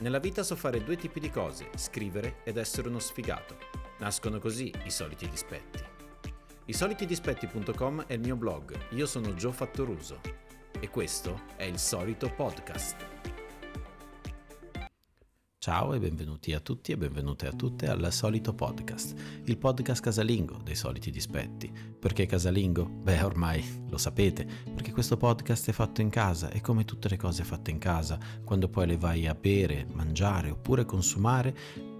Nella vita so fare due tipi di cose, scrivere ed essere uno sfigato. Nascono così i soliti dispetti. I solitidispetti.com è il mio blog, io sono Gio Fattoruso e questo è il solito podcast. Ciao e benvenuti a tutti e benvenute a tutte al solito podcast, il podcast casalingo dei soliti dispetti. Perché casalingo? Beh, ormai lo sapete, perché questo podcast è fatto in casa e come tutte le cose fatte in casa, quando poi le vai a bere, mangiare oppure consumare,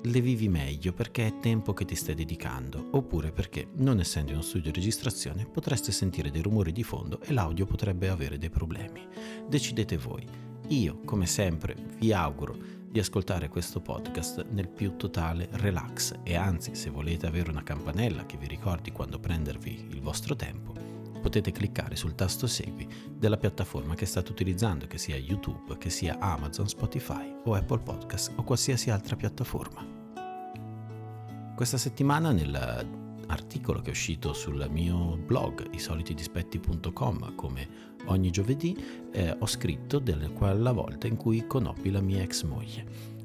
le vivi meglio perché è tempo che ti stai dedicando, oppure perché, non essendo in uno studio di registrazione, potreste sentire dei rumori di fondo e l'audio potrebbe avere dei problemi. Decidete voi. Io, come sempre, vi auguro di ascoltare questo podcast nel più totale relax e anzi se volete avere una campanella che vi ricordi quando prendervi il vostro tempo potete cliccare sul tasto segui della piattaforma che state utilizzando che sia YouTube, che sia Amazon, Spotify o Apple Podcast o qualsiasi altra piattaforma. Questa settimana nell'articolo che è uscito sul mio blog isolitidispetti.com come Ogni giovedì eh, ho scritto del quella volta in cui conobbi la mia ex moglie.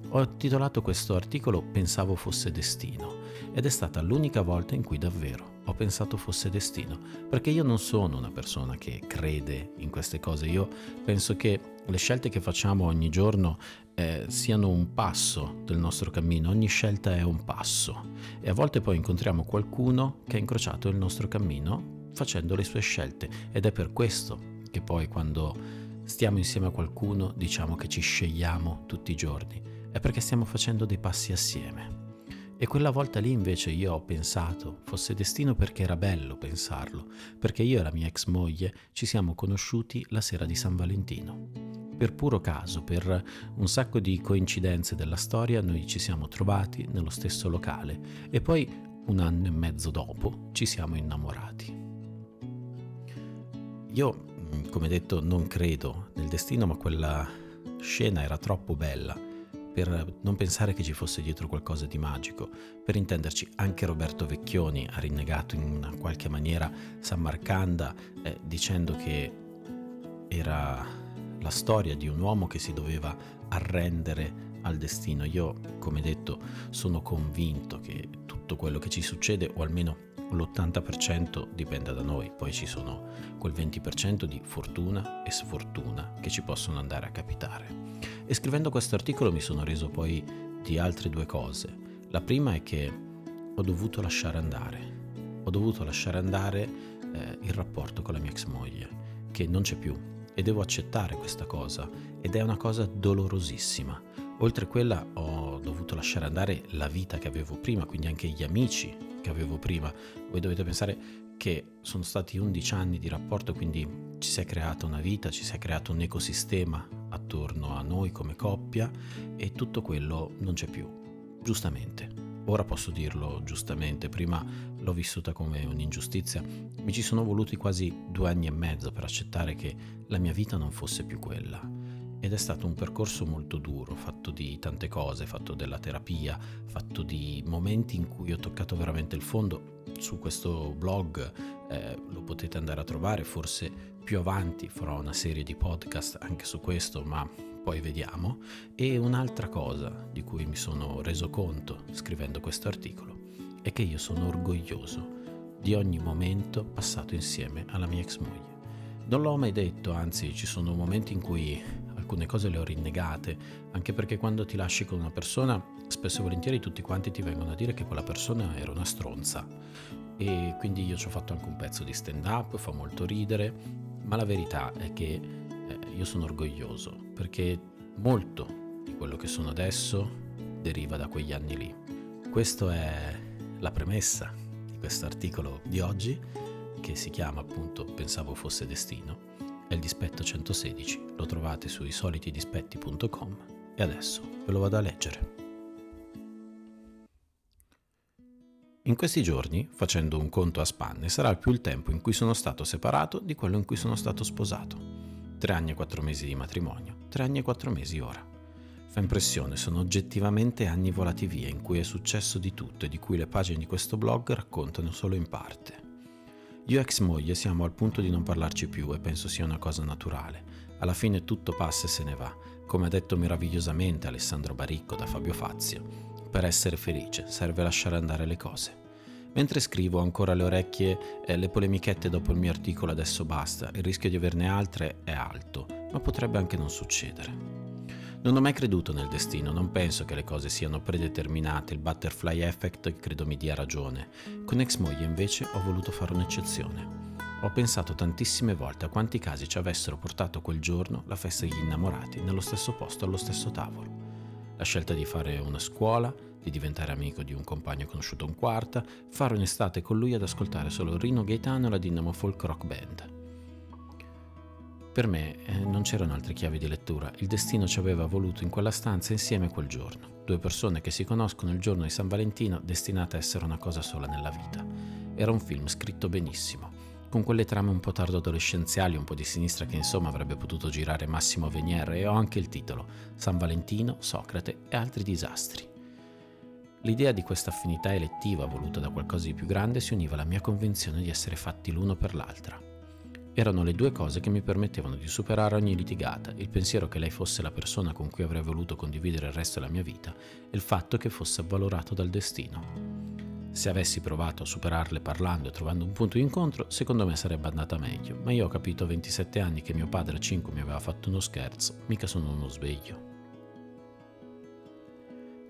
Ho titolato questo articolo Pensavo fosse destino ed è stata l'unica volta in cui davvero ho pensato fosse destino, perché io non sono una persona che crede in queste cose, io penso che le scelte che facciamo ogni giorno eh, siano un passo del nostro cammino, ogni scelta è un passo e a volte poi incontriamo qualcuno che ha incrociato il nostro cammino facendo le sue scelte ed è per questo che poi quando stiamo insieme a qualcuno diciamo che ci scegliamo tutti i giorni, è perché stiamo facendo dei passi assieme. E quella volta lì invece io ho pensato fosse destino perché era bello pensarlo, perché io e la mia ex moglie ci siamo conosciuti la sera di San Valentino. Per puro caso, per un sacco di coincidenze della storia, noi ci siamo trovati nello stesso locale e poi un anno e mezzo dopo ci siamo innamorati. Io come detto, non credo nel destino, ma quella scena era troppo bella per non pensare che ci fosse dietro qualcosa di magico. Per intenderci, anche Roberto Vecchioni ha rinnegato in una qualche maniera San Marcanda eh, dicendo che era la storia di un uomo che si doveva arrendere al destino. Io, come detto, sono convinto che tutto quello che ci succede, o almeno l'80% dipende da noi, poi ci sono quel 20% di fortuna e sfortuna che ci possono andare a capitare. E scrivendo questo articolo mi sono reso poi di altre due cose. La prima è che ho dovuto lasciare andare, ho dovuto lasciare andare eh, il rapporto con la mia ex moglie, che non c'è più, e devo accettare questa cosa, ed è una cosa dolorosissima. Oltre a quella ho dovuto lasciare andare la vita che avevo prima, quindi anche gli amici che avevo prima. Voi dovete pensare che sono stati 11 anni di rapporto, quindi ci si è creata una vita, ci si è creato un ecosistema attorno a noi come coppia e tutto quello non c'è più, giustamente. Ora posso dirlo giustamente, prima l'ho vissuta come un'ingiustizia, mi ci sono voluti quasi due anni e mezzo per accettare che la mia vita non fosse più quella ed è stato un percorso molto duro, fatto di tante cose, fatto della terapia, fatto di momenti in cui ho toccato veramente il fondo. Su questo blog eh, lo potete andare a trovare, forse più avanti farò una serie di podcast anche su questo, ma poi vediamo. E un'altra cosa di cui mi sono reso conto scrivendo questo articolo è che io sono orgoglioso di ogni momento passato insieme alla mia ex moglie. Non l'ho mai detto, anzi ci sono momenti in cui alcune cose le ho rinnegate, anche perché quando ti lasci con una persona, spesso e volentieri tutti quanti ti vengono a dire che quella persona era una stronza. E quindi io ci ho fatto anche un pezzo di stand up, fa molto ridere, ma la verità è che eh, io sono orgoglioso, perché molto di quello che sono adesso deriva da quegli anni lì. Questa è la premessa di questo articolo di oggi, che si chiama appunto Pensavo fosse destino è il dispetto 116, lo trovate su isolitidispetti.com e adesso ve lo vado a leggere. In questi giorni, facendo un conto a spanne, sarà più il tempo in cui sono stato separato di quello in cui sono stato sposato. Tre anni e quattro mesi di matrimonio, tre anni e quattro mesi ora. Fa impressione, sono oggettivamente anni volati via in cui è successo di tutto e di cui le pagine di questo blog raccontano solo in parte. Io e ex moglie siamo al punto di non parlarci più e penso sia una cosa naturale. Alla fine tutto passa e se ne va, Come ha detto meravigliosamente Alessandro Baricco da Fabio Fazio, per essere felice serve lasciare andare le cose. Mentre scrivo ancora alle orecchie eh, le polemichette dopo il mio articolo Adesso basta, il rischio di averne altre è alto, ma potrebbe anche non succedere. Non ho mai creduto nel destino, non penso che le cose siano predeterminate, il butterfly effect credo mi dia ragione. Con ex moglie invece ho voluto fare un'eccezione. Ho pensato tantissime volte a quanti casi ci avessero portato quel giorno la festa degli innamorati nello stesso posto, allo stesso tavolo. La scelta di fare una scuola, di diventare amico di un compagno conosciuto in quarta, fare un'estate con lui ad ascoltare solo Rino Gaetano e la Dinamo Folk Rock Band. Per me eh, non c'erano altre chiavi di lettura, il destino ci aveva voluto in quella stanza insieme quel giorno. Due persone che si conoscono il giorno di San Valentino destinate a essere una cosa sola nella vita. Era un film scritto benissimo, con quelle trame un po' tardo adolescenziali, un po' di sinistra che insomma avrebbe potuto girare Massimo Venier e ho anche il titolo, San Valentino, Socrate e altri disastri. L'idea di questa affinità elettiva voluta da qualcosa di più grande si univa alla mia convinzione di essere fatti l'uno per l'altra. Erano le due cose che mi permettevano di superare ogni litigata, il pensiero che lei fosse la persona con cui avrei voluto condividere il resto della mia vita e il fatto che fosse avvalorato dal destino. Se avessi provato a superarle parlando e trovando un punto di incontro, secondo me sarebbe andata meglio, ma io ho capito a 27 anni che mio padre a 5 mi aveva fatto uno scherzo, mica sono uno sveglio.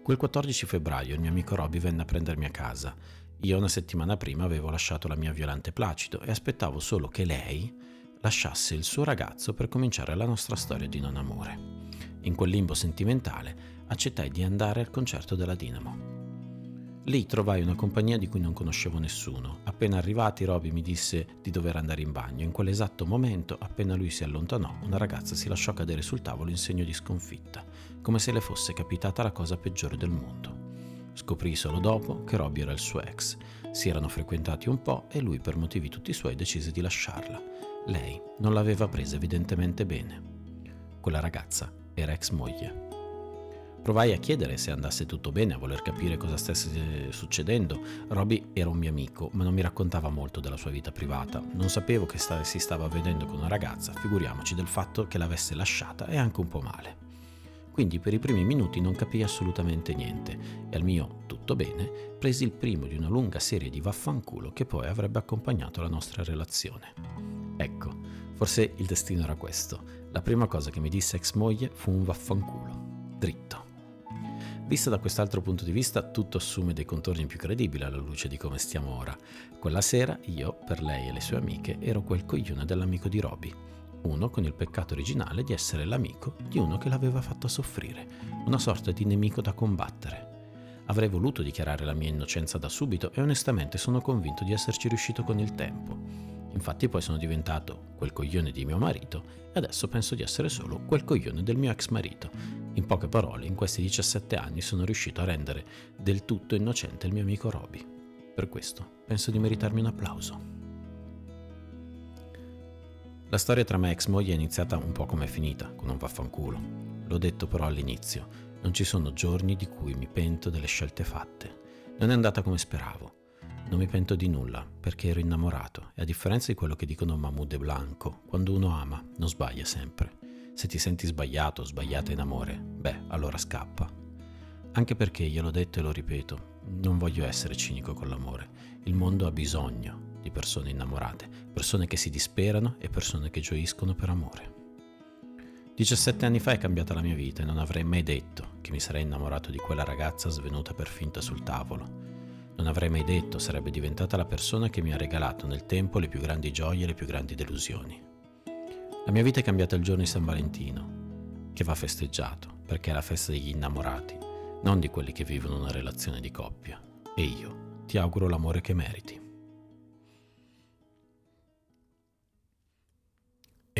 Quel 14 febbraio il mio amico Robby venne a prendermi a casa io una settimana prima avevo lasciato la mia Violante Placido e aspettavo solo che lei lasciasse il suo ragazzo per cominciare la nostra storia di non amore. In quel limbo sentimentale accettai di andare al concerto della Dinamo. Lì trovai una compagnia di cui non conoscevo nessuno. Appena arrivati, Roby mi disse di dover andare in bagno. In quell'esatto momento, appena lui si allontanò, una ragazza si lasciò cadere sul tavolo in segno di sconfitta, come se le fosse capitata la cosa peggiore del mondo. Scoprì solo dopo che Robbie era il suo ex. Si erano frequentati un po' e lui per motivi tutti suoi decise di lasciarla. Lei non l'aveva presa evidentemente bene. Quella ragazza era ex moglie. Provai a chiedere se andasse tutto bene, a voler capire cosa stesse succedendo. Robbie era un mio amico, ma non mi raccontava molto della sua vita privata. Non sapevo che sta- si stava vedendo con una ragazza, figuriamoci del fatto che l'avesse lasciata e anche un po' male quindi per i primi minuti non capii assolutamente niente e al mio tutto bene presi il primo di una lunga serie di vaffanculo che poi avrebbe accompagnato la nostra relazione. Ecco, forse il destino era questo. La prima cosa che mi disse ex moglie fu un vaffanculo, dritto. Vista da quest'altro punto di vista, tutto assume dei contorni più credibili alla luce di come stiamo ora. Quella sera io, per lei e le sue amiche, ero quel coglione dell'amico di Roby uno con il peccato originale di essere l'amico di uno che l'aveva fatto soffrire, una sorta di nemico da combattere. Avrei voluto dichiarare la mia innocenza da subito e onestamente sono convinto di esserci riuscito con il tempo. Infatti poi sono diventato quel coglione di mio marito e adesso penso di essere solo quel coglione del mio ex marito. In poche parole, in questi 17 anni sono riuscito a rendere del tutto innocente il mio amico Roby. Per questo penso di meritarmi un applauso. La storia tra me e ex moglie è iniziata un po' come è finita, con un vaffanculo. L'ho detto però all'inizio, non ci sono giorni di cui mi pento delle scelte fatte. Non è andata come speravo. Non mi pento di nulla, perché ero innamorato e a differenza di quello che dicono Mahmoud e Blanco, quando uno ama non sbaglia sempre. Se ti senti sbagliato o sbagliata in amore, beh, allora scappa. Anche perché, gliel'ho detto e lo ripeto, non voglio essere cinico con l'amore. Il mondo ha bisogno di persone innamorate, persone che si disperano e persone che gioiscono per amore. 17 anni fa è cambiata la mia vita e non avrei mai detto che mi sarei innamorato di quella ragazza svenuta per finta sul tavolo. Non avrei mai detto sarebbe diventata la persona che mi ha regalato nel tempo le più grandi gioie e le più grandi delusioni. La mia vita è cambiata il giorno di San Valentino, che va festeggiato, perché è la festa degli innamorati, non di quelli che vivono una relazione di coppia. E io ti auguro l'amore che meriti.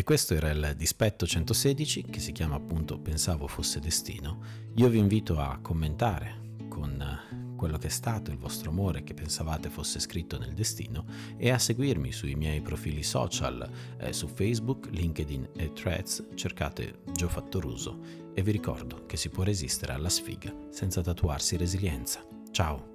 Questo era il Dispetto 116 che si chiama appunto Pensavo fosse destino. Io vi invito a commentare con quello che è stato il vostro amore che pensavate fosse scritto nel destino e a seguirmi sui miei profili social eh, su Facebook, LinkedIn e Threads, cercate Gio Fattoruso e vi ricordo che si può resistere alla sfiga senza tatuarsi resilienza. Ciao!